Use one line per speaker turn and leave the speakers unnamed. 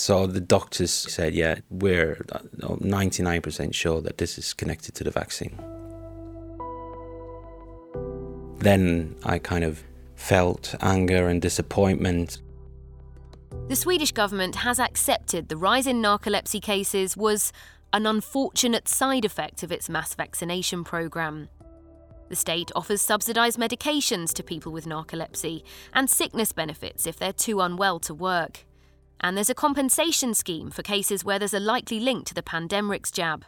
So the doctors said, yeah, we're uh, 99% sure that this is connected to the vaccine. Then I kind of felt anger and disappointment.
The Swedish government has accepted the rise in narcolepsy cases was an unfortunate side effect of its mass vaccination programme. The state offers subsidised medications to people with narcolepsy and sickness benefits if they're too unwell to work. And there's a compensation scheme for cases where there's a likely link to the Pandemrix jab.